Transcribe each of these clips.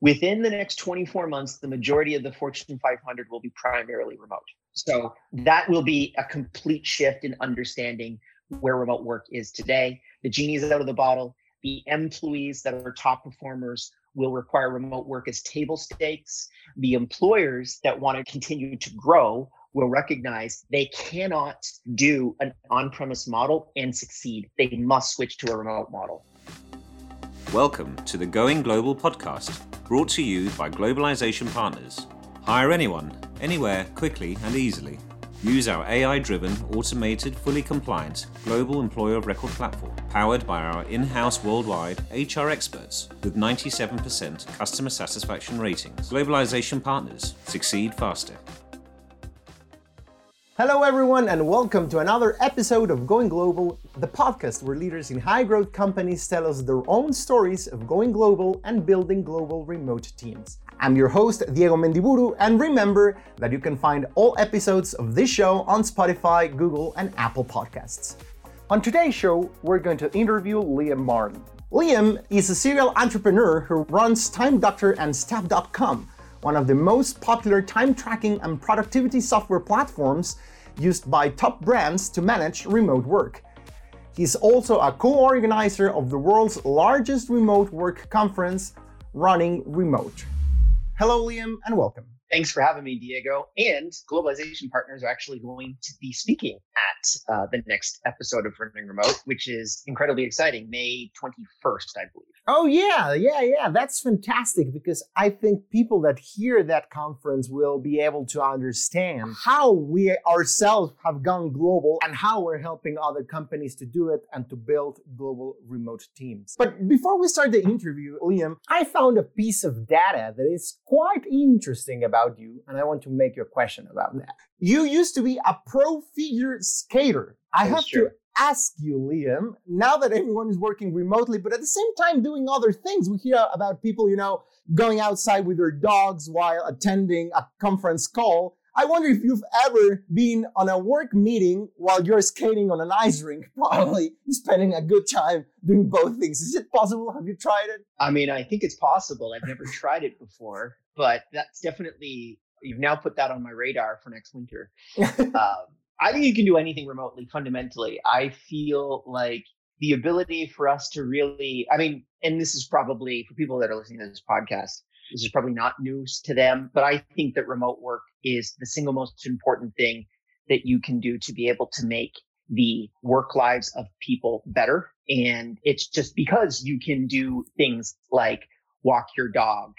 within the next 24 months, the majority of the Fortune 500 will be primarily remote. So that will be a complete shift in understanding where remote work is today. The genie is out of the bottle. The employees that are top performers will require remote work as table stakes. The employers that want to continue to grow will recognize they cannot do an on premise model and succeed. They must switch to a remote model. Welcome to the Going Global podcast, brought to you by Globalization Partners. Hire anyone, anywhere, quickly and easily. Use our AI driven, automated, fully compliant global employer of record platform, powered by our in house worldwide HR experts with 97% customer satisfaction ratings. Globalization Partners succeed faster. Hello, everyone, and welcome to another episode of Going Global, the podcast where leaders in high growth companies tell us their own stories of going global and building global remote teams. I'm your host, Diego Mendiburu, and remember that you can find all episodes of this show on Spotify, Google, and Apple Podcasts. On today's show, we're going to interview Liam Martin. Liam is a serial entrepreneur who runs Time Doctor and Staff.com, one of the most popular time tracking and productivity software platforms used by top brands to manage remote work. He's also a co organizer of the world's largest remote work conference, Running Remote. Hello, Liam, and welcome. Thanks for having me, Diego. And Globalization Partners are actually going to be speaking at uh, the next episode of Running Remote, which is incredibly exciting, May 21st, I believe. Oh, yeah, yeah, yeah. That's fantastic because I think people that hear that conference will be able to understand how we ourselves have gone global and how we're helping other companies to do it and to build global remote teams. But before we start the interview, Liam, I found a piece of data that is quite interesting about you, and I want to make you a question about that. You used to be a pro figure skater. I have true. to ask you, Liam, now that everyone is working remotely, but at the same time doing other things, we hear about people, you know, going outside with their dogs while attending a conference call. I wonder if you've ever been on a work meeting while you're skating on an ice rink, probably spending a good time doing both things. Is it possible? Have you tried it? I mean, I think it's possible. I've never tried it before, but that's definitely, you've now put that on my radar for next winter. um, I think you can do anything remotely fundamentally. I feel like the ability for us to really, I mean, and this is probably for people that are listening to this podcast, this is probably not news to them, but I think that remote work is the single most important thing that you can do to be able to make the work lives of people better. And it's just because you can do things like walk your dog,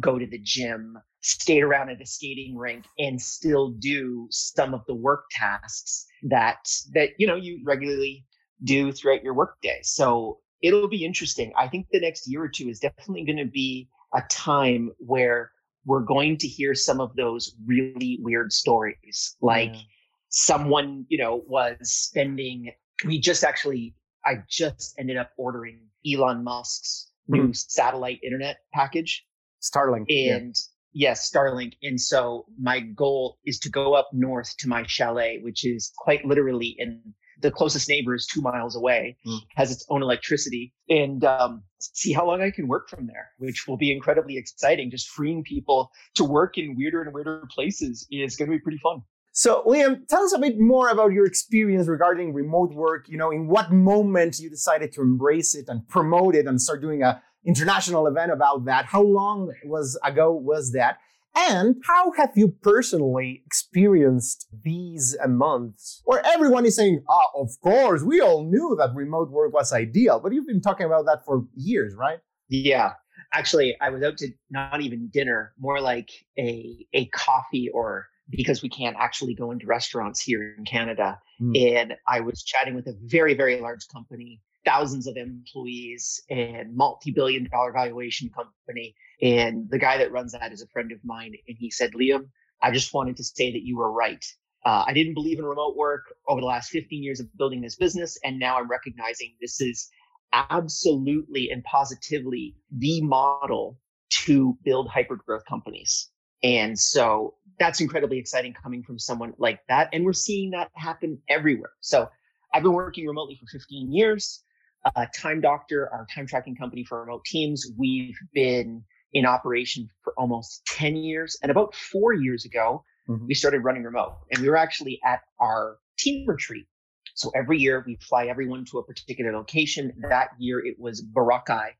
go to the gym, skate around at a skating rink and still do some of the work tasks that that you know you regularly do throughout your workday. So it'll be interesting. I think the next year or two is definitely going to be a time where we're going to hear some of those really weird stories like yeah. someone you know was spending we just actually i just ended up ordering elon musk's new mm. satellite internet package starlink and Yes, Starlink. And so my goal is to go up north to my chalet, which is quite literally in the closest neighbor is two miles away, mm. has its own electricity, and um, see how long I can work from there, which will be incredibly exciting. Just freeing people to work in weirder and weirder places is going to be pretty fun. So, Liam, tell us a bit more about your experience regarding remote work. You know, in what moment you decided to embrace it and promote it and start doing a international event about that. How long was ago was that? And how have you personally experienced these months where everyone is saying, ah, oh, of course, we all knew that remote work was ideal, but you've been talking about that for years, right? Yeah. Actually, I was out to not even dinner, more like a a coffee or because we can't actually go into restaurants here in Canada. Mm. And I was chatting with a very, very large company thousands of employees and multi-billion dollar valuation company. And the guy that runs that is a friend of mine. And he said, Liam, I just wanted to say that you were right. Uh, I didn't believe in remote work over the last 15 years of building this business. And now I'm recognizing this is absolutely and positively the model to build hyper growth companies. And so that's incredibly exciting coming from someone like that. And we're seeing that happen everywhere. So I've been working remotely for 15 years uh, Time Doctor, our time tracking company for remote teams, we've been in operation for almost 10 years. And about four years ago, mm-hmm. we started running remote and we were actually at our team retreat. So every year we fly everyone to a particular location. That year it was Boracay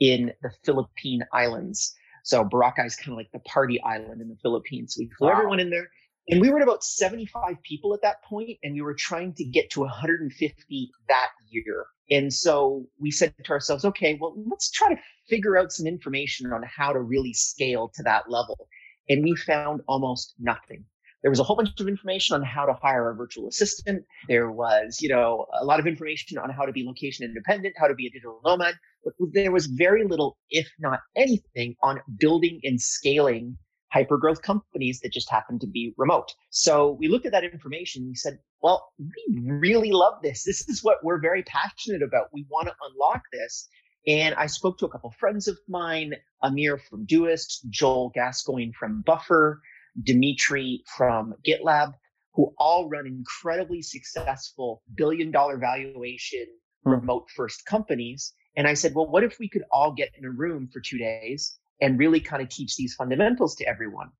in the Philippine Islands. So Boracay is kind of like the party island in the Philippines. So we flew wow. everyone in there. And we were at about 75 people at that point, and we were trying to get to 150 that year. And so we said to ourselves, okay, well, let's try to figure out some information on how to really scale to that level. And we found almost nothing. There was a whole bunch of information on how to hire a virtual assistant. There was, you know, a lot of information on how to be location independent, how to be a digital nomad, but there was very little, if not anything, on building and scaling hyper growth companies that just happen to be remote. So we looked at that information. And we said, well, we really love this. This is what we're very passionate about. We want to unlock this. And I spoke to a couple friends of mine, Amir from Doist, Joel Gascoigne from Buffer, Dimitri from GitLab, who all run incredibly successful billion dollar valuation hmm. remote first companies. And I said, well, what if we could all get in a room for two days and really kind of teach these fundamentals to everyone?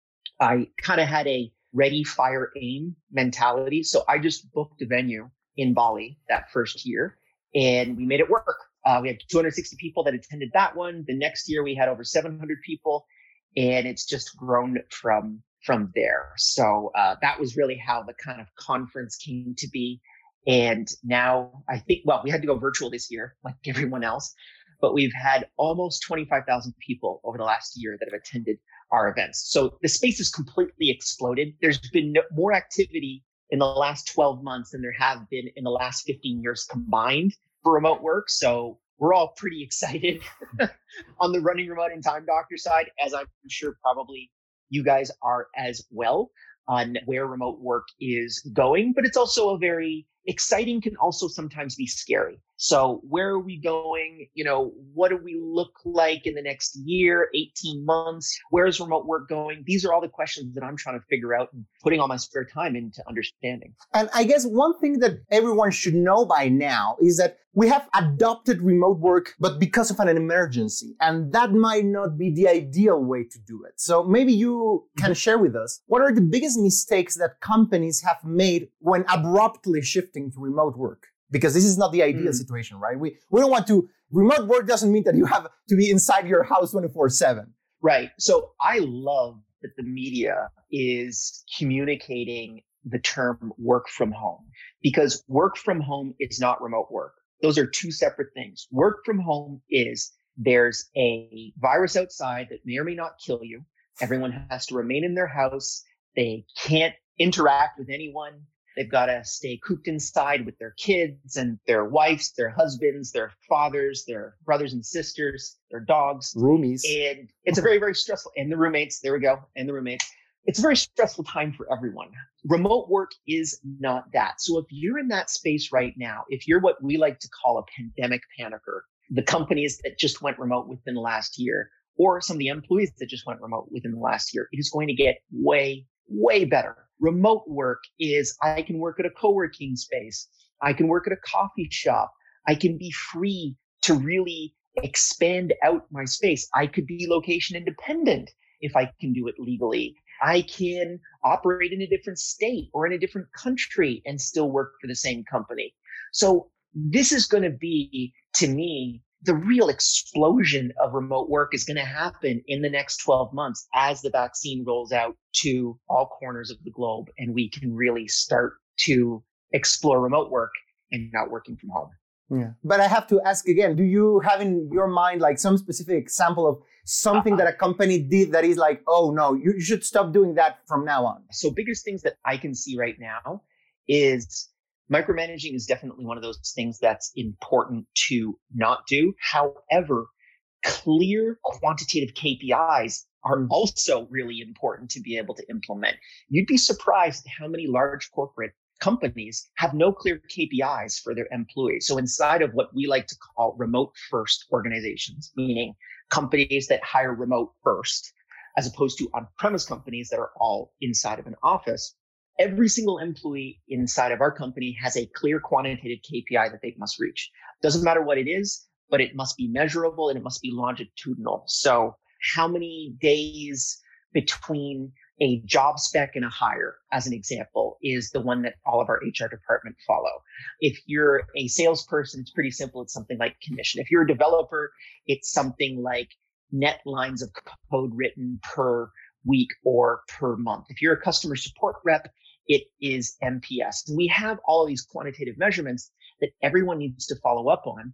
I kind of had a ready, fire, aim mentality. So I just booked a venue in Bali that first year and we made it work. Uh, we had 260 people that attended that one. The next year we had over 700 people and it's just grown from from there. So uh, that was really how the kind of conference came to be. And now I think, well, we had to go virtual this year, like everyone else, but we've had almost 25,000 people over the last year that have attended our events. So the space has completely exploded. There's been no, more activity in the last 12 months than there have been in the last 15 years combined for remote work. So we're all pretty excited on the running remote and time doctor side, as I'm sure probably you guys are as well on where remote work is going, but it's also a very exciting can also sometimes be scary. So where are we going? You know, what do we look like in the next year, 18 months? Where is remote work going? These are all the questions that I'm trying to figure out and putting all my spare time into understanding. And I guess one thing that everyone should know by now is that we have adopted remote work, but because of an emergency. And that might not be the ideal way to do it. So maybe you can mm-hmm. share with us what are the biggest mistakes that companies have made when abruptly shifting to remote work? Because this is not the ideal mm. situation, right? We, we don't want to, remote work doesn't mean that you have to be inside your house 24 7. Right. So I love that the media is communicating the term work from home because work from home is not remote work. Those are two separate things. Work from home is there's a virus outside that may or may not kill you. Everyone has to remain in their house. They can't interact with anyone. They've got to stay cooped inside with their kids and their wives, their husbands, their fathers, their brothers and sisters, their dogs. Roomies. And it's a very, very stressful, and the roommates, there we go, and the roommates it's a very stressful time for everyone. Remote work is not that. So if you're in that space right now, if you're what we like to call a pandemic panicker, the companies that just went remote within the last year, or some of the employees that just went remote within the last year, it is going to get way, way better. Remote work is I can work at a co-working space. I can work at a coffee shop. I can be free to really expand out my space. I could be location independent if I can do it legally. I can operate in a different state or in a different country and still work for the same company. So this is going to be, to me, the real explosion of remote work is going to happen in the next 12 months as the vaccine rolls out to all corners of the globe and we can really start to explore remote work and not working from home. Yeah. But I have to ask again, do you have in your mind like some specific example of something uh-huh. that a company did that is like, oh no, you, you should stop doing that from now on? So biggest things that I can see right now is micromanaging is definitely one of those things that's important to not do. However, clear quantitative KPIs are mm. also really important to be able to implement. You'd be surprised how many large corporate companies have no clear KPIs for their employees. So inside of what we like to call remote first organizations, meaning companies that hire remote first, as opposed to on premise companies that are all inside of an office, every single employee inside of our company has a clear quantitative KPI that they must reach. Doesn't matter what it is, but it must be measurable and it must be longitudinal. So how many days between a job spec and a hire, as an example, is the one that all of our HR department follow. If you're a salesperson, it's pretty simple. It's something like commission. If you're a developer, it's something like net lines of code written per week or per month. If you're a customer support rep, it is NPS. And we have all these quantitative measurements that everyone needs to follow up on.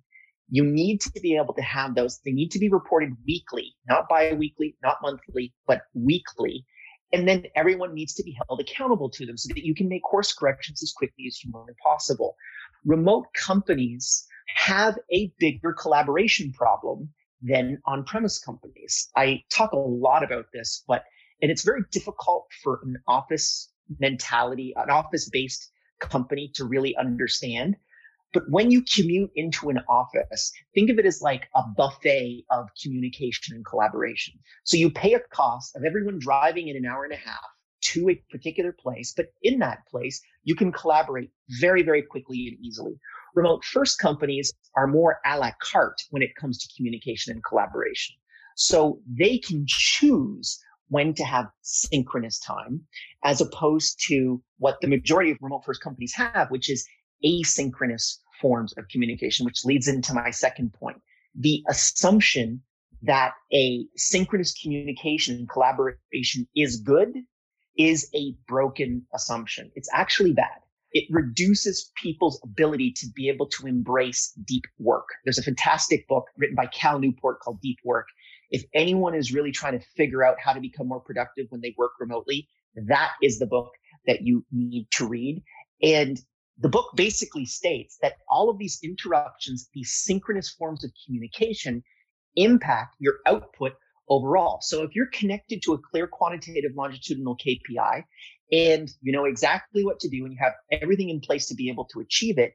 You need to be able to have those. They need to be reported weekly, not bi-weekly, not monthly, but weekly. And then everyone needs to be held accountable to them so that you can make course corrections as quickly as humanly possible. Remote companies have a bigger collaboration problem than on premise companies. I talk a lot about this, but, and it's very difficult for an office mentality, an office based company to really understand. But when you commute into an office, think of it as like a buffet of communication and collaboration. So you pay a cost of everyone driving in an hour and a half to a particular place, but in that place, you can collaborate very, very quickly and easily. Remote first companies are more a la carte when it comes to communication and collaboration. So they can choose when to have synchronous time as opposed to what the majority of remote first companies have, which is asynchronous forms of communication, which leads into my second point. The assumption that a synchronous communication and collaboration is good is a broken assumption. It's actually bad. It reduces people's ability to be able to embrace deep work. There's a fantastic book written by Cal Newport called Deep Work. If anyone is really trying to figure out how to become more productive when they work remotely, that is the book that you need to read. And the book basically states that all of these interruptions, these synchronous forms of communication impact your output overall. So if you're connected to a clear quantitative longitudinal KPI and you know exactly what to do and you have everything in place to be able to achieve it,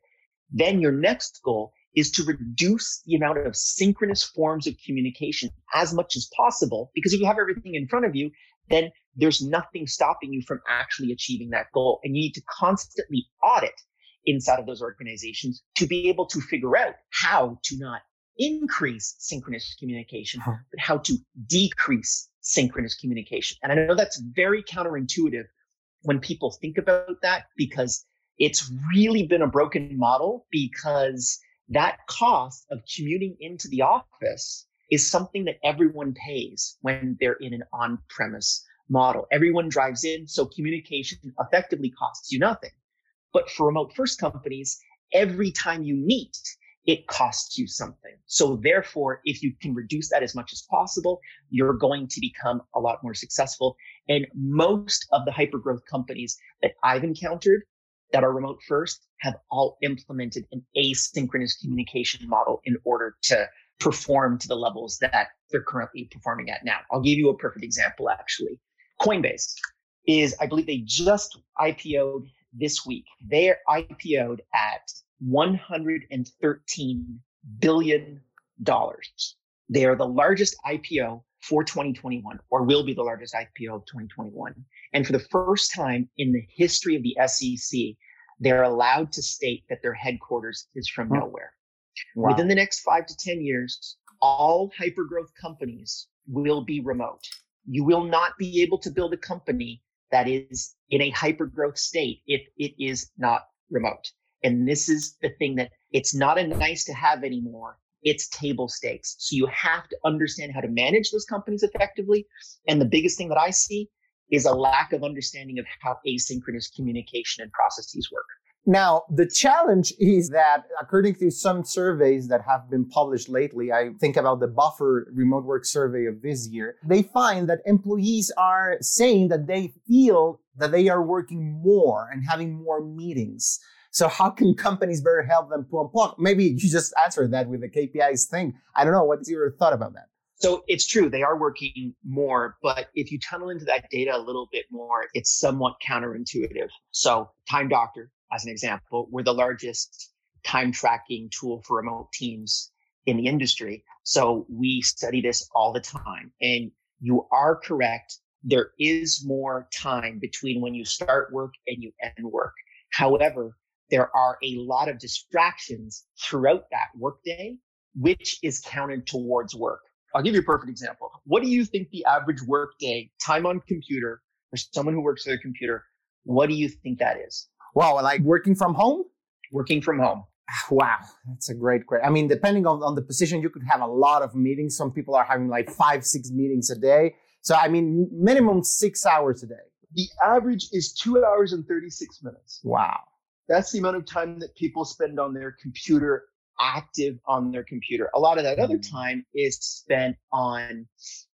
then your next goal is to reduce the amount of synchronous forms of communication as much as possible. Because if you have everything in front of you, then there's nothing stopping you from actually achieving that goal. And you need to constantly audit inside of those organizations to be able to figure out how to not increase synchronous communication, huh. but how to decrease synchronous communication. And I know that's very counterintuitive when people think about that because it's really been a broken model because that cost of commuting into the office is something that everyone pays when they're in an on premise model. Everyone drives in, so communication effectively costs you nothing. But for remote first companies, every time you meet, it costs you something. So therefore, if you can reduce that as much as possible, you're going to become a lot more successful. And most of the hypergrowth companies that I've encountered that are remote first have all implemented an asynchronous communication model in order to perform to the levels that they're currently performing at now. I'll give you a perfect example actually. Coinbase is, I believe they just IPO'd this week. They're IPO'd at $113 billion. They are the largest IPO for 2021, or will be the largest IPO of 2021. And for the first time in the history of the SEC, they're allowed to state that their headquarters is from hmm. nowhere. Wow. Within the next five to 10 years, all hypergrowth companies will be remote. You will not be able to build a company that is in a hyper growth state if it is not remote. And this is the thing that it's not a nice to have anymore. It's table stakes. So you have to understand how to manage those companies effectively. And the biggest thing that I see is a lack of understanding of how asynchronous communication and processes work. Now, the challenge is that according to some surveys that have been published lately, I think about the Buffer remote work survey of this year, they find that employees are saying that they feel that they are working more and having more meetings. So how can companies better help them to unplug? Maybe you just answered that with the KPIs thing. I don't know. What's your thought about that? So it's true, they are working more, but if you tunnel into that data a little bit more, it's somewhat counterintuitive. So Time Doctor, as an example, we're the largest time tracking tool for remote teams in the industry. So we study this all the time. And you are correct. There is more time between when you start work and you end work. However, there are a lot of distractions throughout that workday, which is counted towards work. I'll give you a perfect example. What do you think the average workday time on computer for someone who works at a computer? What do you think that is? Wow, like working from home? Working from home. Wow, that's a great question. I mean, depending on, on the position, you could have a lot of meetings. Some people are having like five, six meetings a day. So, I mean, minimum six hours a day. The average is two hours and 36 minutes. Wow. That's the amount of time that people spend on their computer, active on their computer. A lot of that other mm. time is spent on,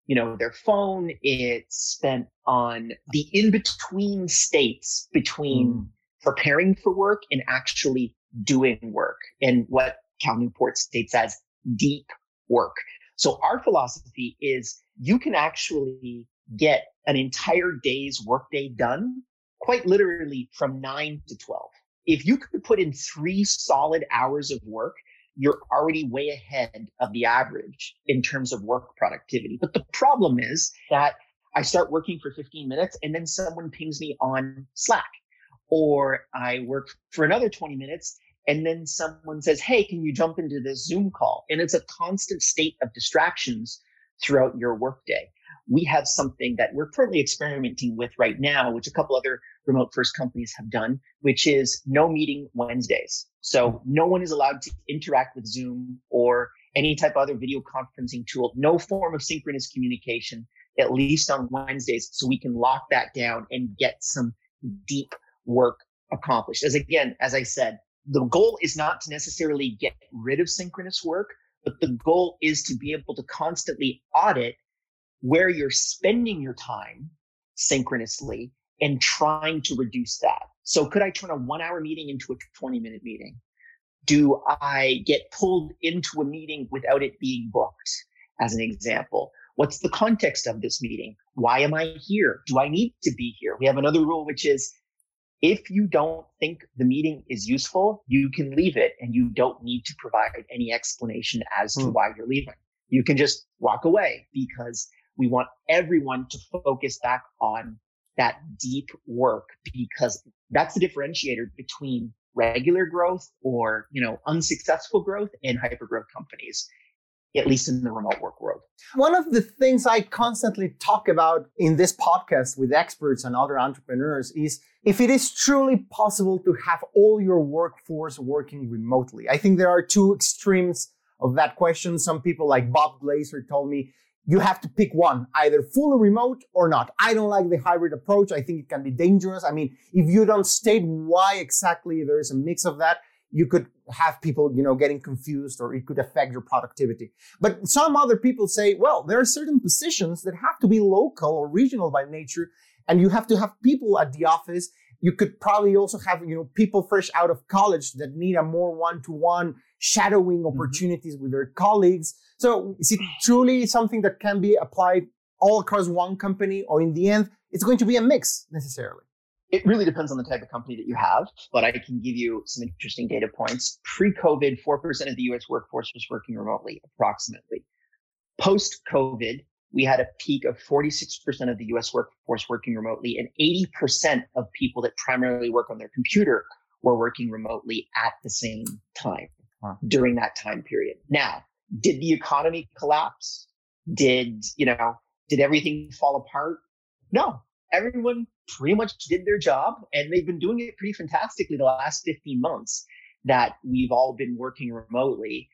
you know, their phone. It's spent on the in between states between mm. Preparing for work and actually doing work and what Cal Newport states as deep work. So our philosophy is you can actually get an entire day's workday done quite literally from nine to 12. If you could put in three solid hours of work, you're already way ahead of the average in terms of work productivity. But the problem is that I start working for 15 minutes and then someone pings me on Slack or I work for another 20 minutes and then someone says, Hey, can you jump into this Zoom call? And it's a constant state of distractions throughout your workday. We have something that we're currently experimenting with right now, which a couple other remote first companies have done, which is no meeting Wednesdays. So no one is allowed to interact with Zoom or any type of other video conferencing tool, no form of synchronous communication, at least on Wednesdays. So we can lock that down and get some deep work accomplished. As again, as I said, the goal is not to necessarily get rid of synchronous work, but the goal is to be able to constantly audit where you're spending your time synchronously and trying to reduce that. So could I turn a one hour meeting into a 20 minute meeting? Do I get pulled into a meeting without it being booked? As an example, what's the context of this meeting? Why am I here? Do I need to be here? We have another rule, which is if you don't think the meeting is useful, you can leave it and you don't need to provide any explanation as to hmm. why you're leaving. You can just walk away because we want everyone to focus back on that deep work because that's the differentiator between regular growth or, you know, unsuccessful growth and hypergrowth companies at least in the remote work world. One of the things I constantly talk about in this podcast with experts and other entrepreneurs is if it is truly possible to have all your workforce working remotely. I think there are two extremes of that question. Some people like Bob Glazer told me you have to pick one, either fully remote or not. I don't like the hybrid approach. I think it can be dangerous. I mean, if you don't state why exactly there is a mix of that, you could have people, you know, getting confused or it could affect your productivity. But some other people say, well, there are certain positions that have to be local or regional by nature, and you have to have people at the office. You could probably also have, you know, people fresh out of college that need a more one-to-one shadowing mm-hmm. opportunities mm-hmm. with their colleagues. So is it truly something that can be applied all across one company, or in the end, it's going to be a mix necessarily? It really depends on the type of company that you have, but I can give you some interesting data points. Pre COVID, 4% of the US workforce was working remotely, approximately. Post COVID, we had a peak of 46% of the US workforce working remotely, and 80% of people that primarily work on their computer were working remotely at the same time wow. during that time period. Now, did the economy collapse? Did, you know, did everything fall apart? No, everyone pretty much did their job and they've been doing it pretty fantastically the last 15 months that we've all been working remotely.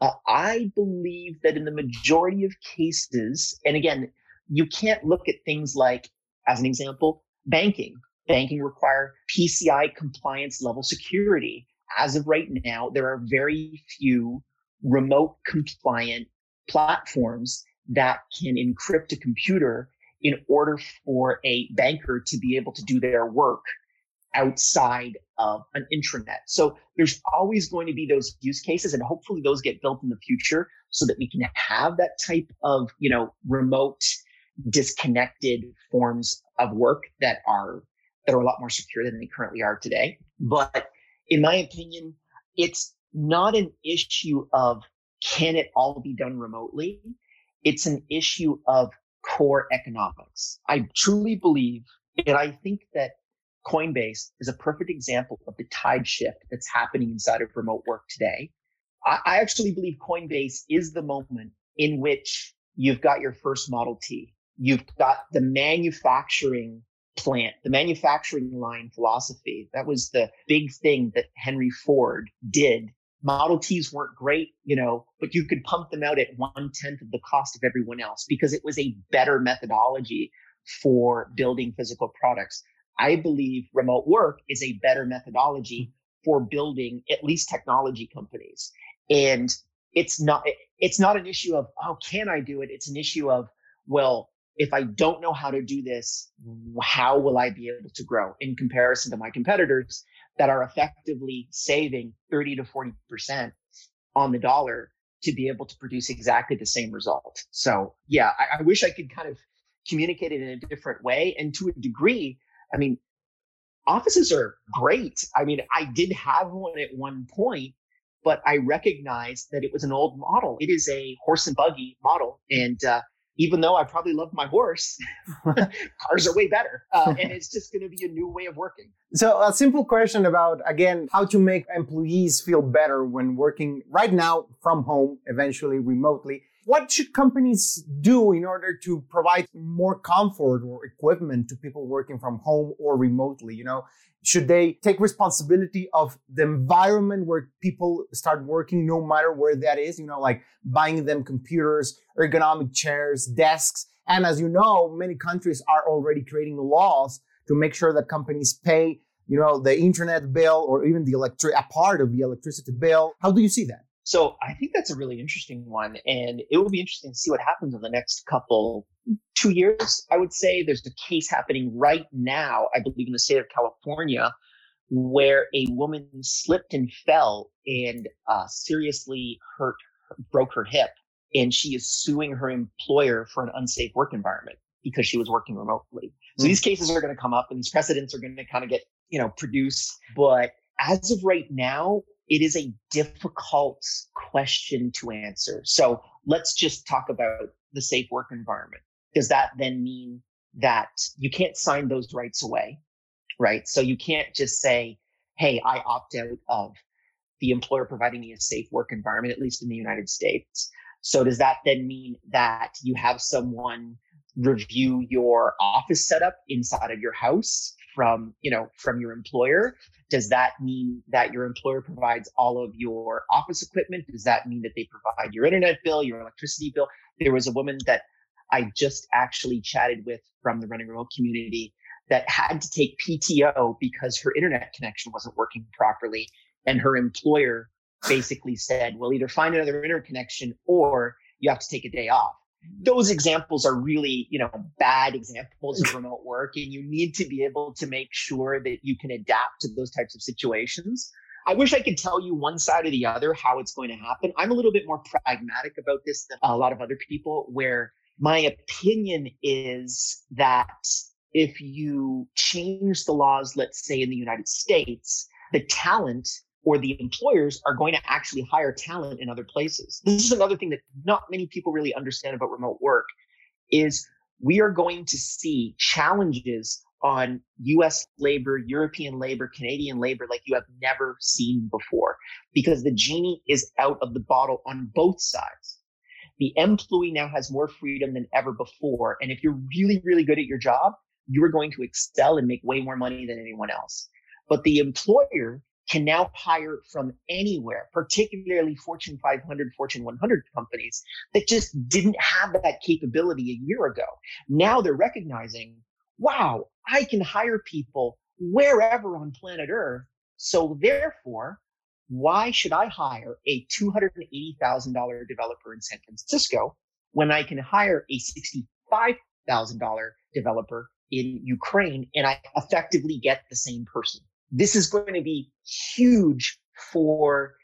Uh, I believe that in the majority of cases, and again, you can't look at things like, as an example, banking. Banking require PCI compliance level security. As of right now, there are very few remote compliant platforms that can encrypt a computer in order for a banker to be able to do their work outside of an intranet. So there's always going to be those use cases and hopefully those get built in the future so that we can have that type of, you know, remote disconnected forms of work that are that are a lot more secure than they currently are today. But in my opinion, it's not an issue of can it all be done remotely? It's an issue of core economics. I truly believe, and I think that Coinbase is a perfect example of the tide shift that's happening inside of remote work today. I, I actually believe Coinbase is the moment in which you've got your first Model T. You've got the manufacturing plant, the manufacturing line philosophy. That was the big thing that Henry Ford did. Model Ts weren't great, you know, but you could pump them out at one tenth of the cost of everyone else because it was a better methodology for building physical products. I believe remote work is a better methodology hmm. for building at least technology companies. And it's not it's not an issue of oh can I do it? It's an issue of well if I don't know how to do this, how will I be able to grow in comparison to my competitors that are effectively saving 30 to 40% on the dollar to be able to produce exactly the same result? So, yeah, I, I wish I could kind of communicate it in a different way. And to a degree, I mean, offices are great. I mean, I did have one at one point, but I recognized that it was an old model. It is a horse and buggy model. And uh, even though I probably love my horse, cars are way better. Uh, and it's just going to be a new way of working. So, a simple question about, again, how to make employees feel better when working right now from home, eventually remotely. What should companies do in order to provide more comfort or equipment to people working from home or remotely? You know, should they take responsibility of the environment where people start working, no matter where that is? You know, like buying them computers, ergonomic chairs, desks. And as you know, many countries are already creating laws to make sure that companies pay, you know, the internet bill or even the electric, a part of the electricity bill. How do you see that? So I think that's a really interesting one. And it will be interesting to see what happens in the next couple, two years. I would say there's a case happening right now, I believe in the state of California, where a woman slipped and fell and uh, seriously hurt, broke her hip. And she is suing her employer for an unsafe work environment because she was working remotely. So mm. these cases are going to come up and these precedents are going to kind of get, you know, produced. But as of right now, it is a difficult question to answer. So let's just talk about the safe work environment. Does that then mean that you can't sign those rights away? Right. So you can't just say, Hey, I opt out of the employer providing me a safe work environment, at least in the United States. So does that then mean that you have someone review your office setup inside of your house from, you know, from your employer? Does that mean that your employer provides all of your office equipment? Does that mean that they provide your internet bill, your electricity bill? There was a woman that I just actually chatted with from the running remote community that had to take PTO because her internet connection wasn't working properly. And her employer basically said, well, either find another internet connection or you have to take a day off those examples are really, you know, bad examples of remote work. And you need to be able to make sure that you can adapt to those types of situations. I wish I could tell you one side or the other how it's going to happen. I'm a little bit more pragmatic about this than a lot of other people, where my opinion is that if you change the laws, let's say in the United States, the talent or the employers are going to actually hire talent in other places. This is another thing that not many people really understand about remote work is we are going to see challenges on US labor, European labor, Canadian labor like you have never seen before because the genie is out of the bottle on both sides. The employee now has more freedom than ever before. And if you're really, really good at your job, you are going to excel and make way more money than anyone else. But the employer can now hire from anywhere, particularly Fortune 500, Fortune 100 companies that just didn't have that capability a year ago. Now they're recognizing, wow, I can hire people wherever on planet Earth. So therefore, why should I hire a $280,000 developer in San Francisco when I can hire a $65,000 developer in Ukraine and I effectively get the same person? This is going to be huge for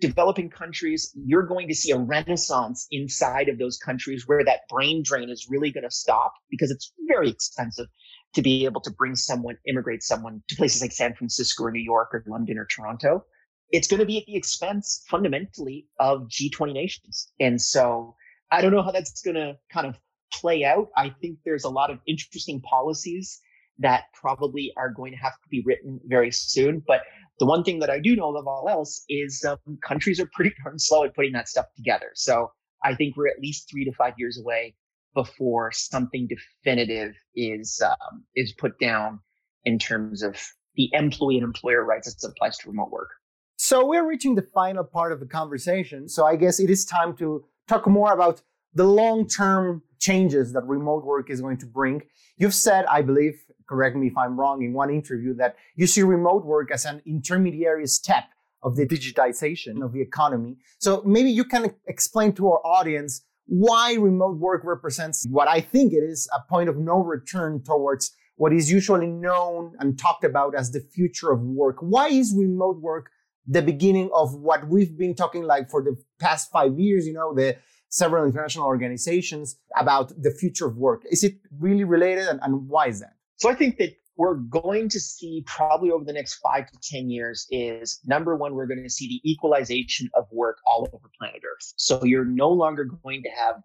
developing countries. You're going to see a renaissance inside of those countries where that brain drain is really going to stop because it's very expensive to be able to bring someone, immigrate someone to places like San Francisco or New York or London or Toronto. It's going to be at the expense fundamentally of G20 nations. And so I don't know how that's going to kind of play out. I think there's a lot of interesting policies that probably are going to have to be written very soon. But the one thing that I do know above all else is um, countries are pretty darn slow at putting that stuff together. So I think we're at least three to five years away before something definitive is um, is put down in terms of the employee and employer rights as it applies to remote work. So we're reaching the final part of the conversation. So I guess it is time to talk more about the long-term changes that remote work is going to bring. You've said, I believe, correct me if I'm wrong, in one interview that you see remote work as an intermediary step of the digitization of the economy. So maybe you can explain to our audience why remote work represents what I think it is a point of no return towards what is usually known and talked about as the future of work. Why is remote work the beginning of what we've been talking like for the past five years, you know, the several international organizations about the future of work. Is it really related and, and why is that? So I think that we're going to see probably over the next five to 10 years is number one, we're going to see the equalization of work all over planet Earth. So you're no longer going to have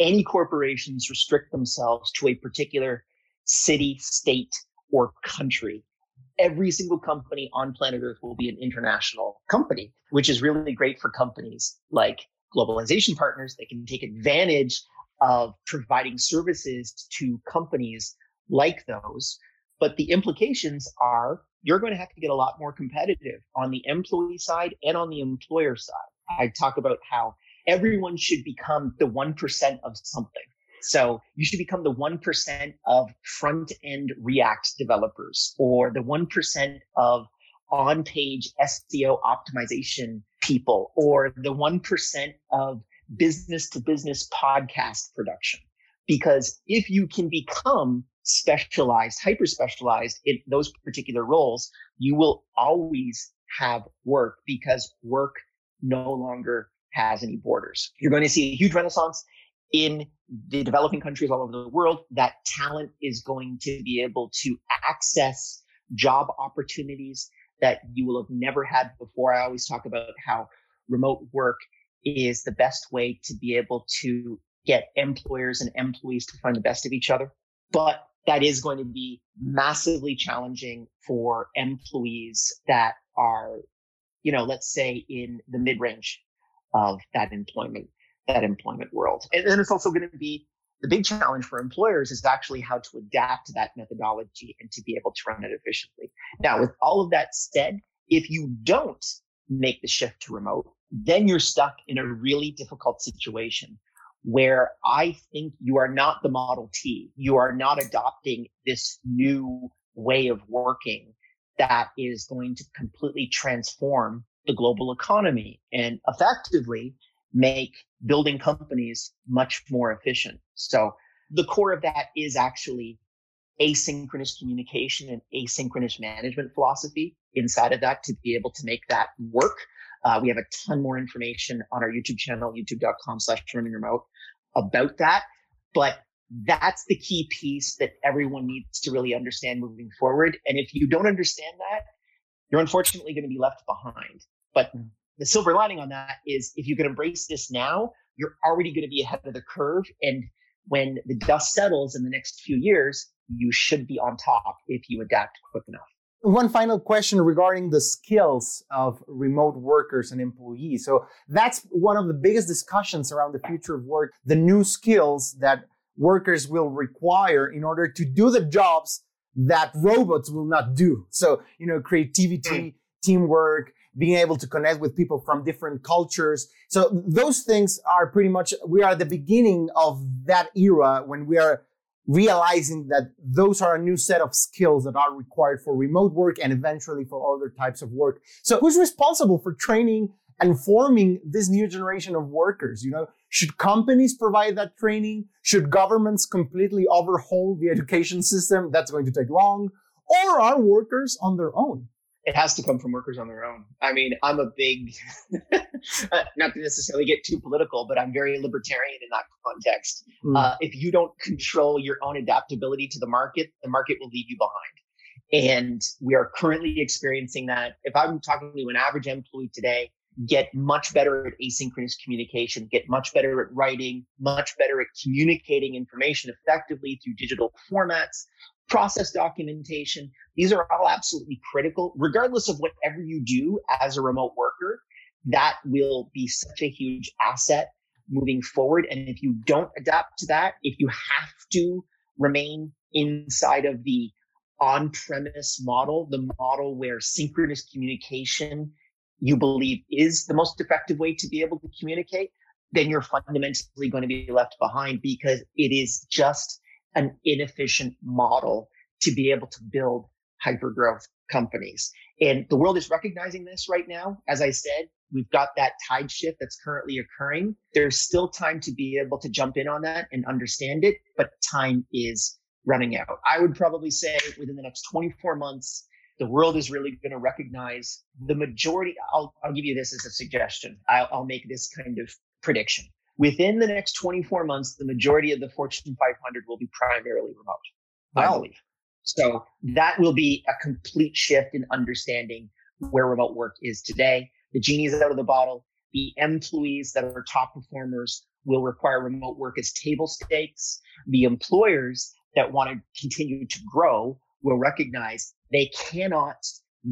any corporations restrict themselves to a particular city, state, or country. Every single company on planet Earth will be an international company, which is really great for companies like globalization partners. They can take advantage of providing services to companies like those. But the implications are you're going to have to get a lot more competitive on the employee side and on the employer side. I talk about how everyone should become the 1% of something. So you should become the 1% of front end React developers or the 1% of on page SEO optimization people or the 1% of business to business podcast production. Because if you can become specialized, hyper specialized in those particular roles, you will always have work because work no longer has any borders. You're going to see a huge renaissance in the developing countries all over the world. That talent is going to be able to access job opportunities that you will have never had before. I always talk about how remote work is the best way to be able to get employers and employees to find the best of each other. But that is going to be massively challenging for employees that are, you know, let's say in the mid range of that employment, that employment world. And then it's also going to be the big challenge for employers is actually how to adapt that methodology and to be able to run it efficiently. Now, with all of that said, if you don't make the shift to remote, then you're stuck in a really difficult situation where I think you are not the Model T. You are not adopting this new way of working that is going to completely transform the global economy and effectively make building companies much more efficient. So the core of that is actually asynchronous communication and asynchronous management philosophy inside of that to be able to make that work. Uh, we have a ton more information on our YouTube channel, youtube.com slash running remote about that. But that's the key piece that everyone needs to really understand moving forward. And if you don't understand that, you're unfortunately going to be left behind. But the silver lining on that is if you can embrace this now, you're already going to be ahead of the curve. And when the dust settles in the next few years, you should be on top if you adapt quick enough. One final question regarding the skills of remote workers and employees. So that's one of the biggest discussions around the future of work, the new skills that workers will require in order to do the jobs that robots will not do. So, you know, creativity, hmm. teamwork, being able to connect with people from different cultures. So those things are pretty much, we are at the beginning of that era when we are realizing that those are a new set of skills that are required for remote work and eventually for other types of work. So who's responsible for training and forming this new generation of workers? You know, should companies provide that training? Should governments completely overhaul the education system? That's going to take long. Or are workers on their own? It has to come from workers on their own. I mean, I'm a big, uh, not to necessarily get too political, but I'm very libertarian in that context. Mm. Uh, if you don't control your own adaptability to the market, the market will leave you behind. And we are currently experiencing that. If I'm talking to an average employee today, get much better at asynchronous communication, get much better at writing, much better at communicating information effectively through digital formats, process documentation. These are all absolutely critical, regardless of whatever you do as a remote worker. That will be such a huge asset moving forward. And if you don't adapt to that, if you have to remain inside of the on premise model, the model where synchronous communication you believe is the most effective way to be able to communicate, then you're fundamentally going to be left behind because it is just an inefficient model to be able to build hyper growth companies. And the world is recognizing this right now. As I said, we've got that tide shift that's currently occurring. There's still time to be able to jump in on that and understand it, but time is running out. I would probably say within the next 24 months, the world is really going to recognize the majority. I'll, I'll give you this as a suggestion. I'll, I'll make this kind of prediction. Within the next 24 months, the majority of the Fortune 500 will be primarily remote, wow. I believe. So that will be a complete shift in understanding where remote work is today. The genie is out of the bottle. The employees that are top performers will require remote work as table stakes. The employers that want to continue to grow will recognize they cannot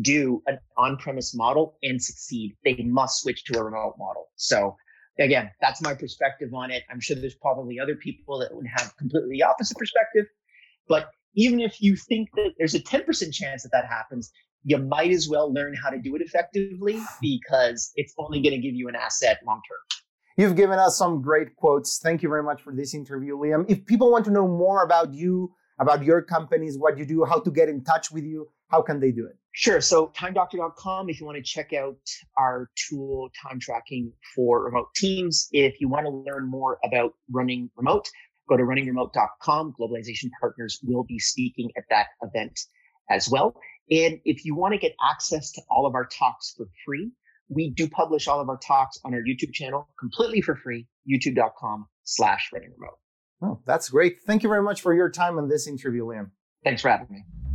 do an on-premise model and succeed. They must switch to a remote model. So again, that's my perspective on it. I'm sure there's probably other people that would have completely the opposite perspective. But even if you think that there's a 10% chance that that happens, you might as well learn how to do it effectively because it's only going to give you an asset long term. You've given us some great quotes. Thank you very much for this interview, Liam. If people want to know more about you, about your companies, what you do, how to get in touch with you, how can they do it? Sure. So timedoctor.com if you want to check out our tool time tracking for remote teams. If you want to learn more about running remote, go to runningremote.com. Globalization partners will be speaking at that event as well. And if you want to get access to all of our talks for free, we do publish all of our talks on our YouTube channel completely for free, youtube.com slash running remote. Oh, that's great. Thank you very much for your time on this interview, Liam. Thanks for having me.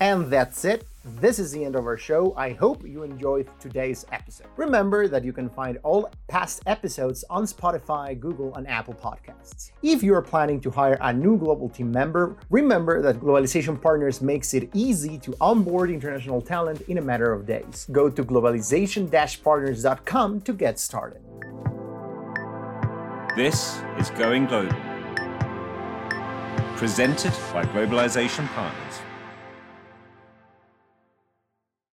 And that's it. This is the end of our show. I hope you enjoyed today's episode. Remember that you can find all past episodes on Spotify, Google, and Apple Podcasts. If you are planning to hire a new global team member, remember that Globalization Partners makes it easy to onboard international talent in a matter of days. Go to globalization-partners.com to get started. This is Going Global, presented by Globalization Partners.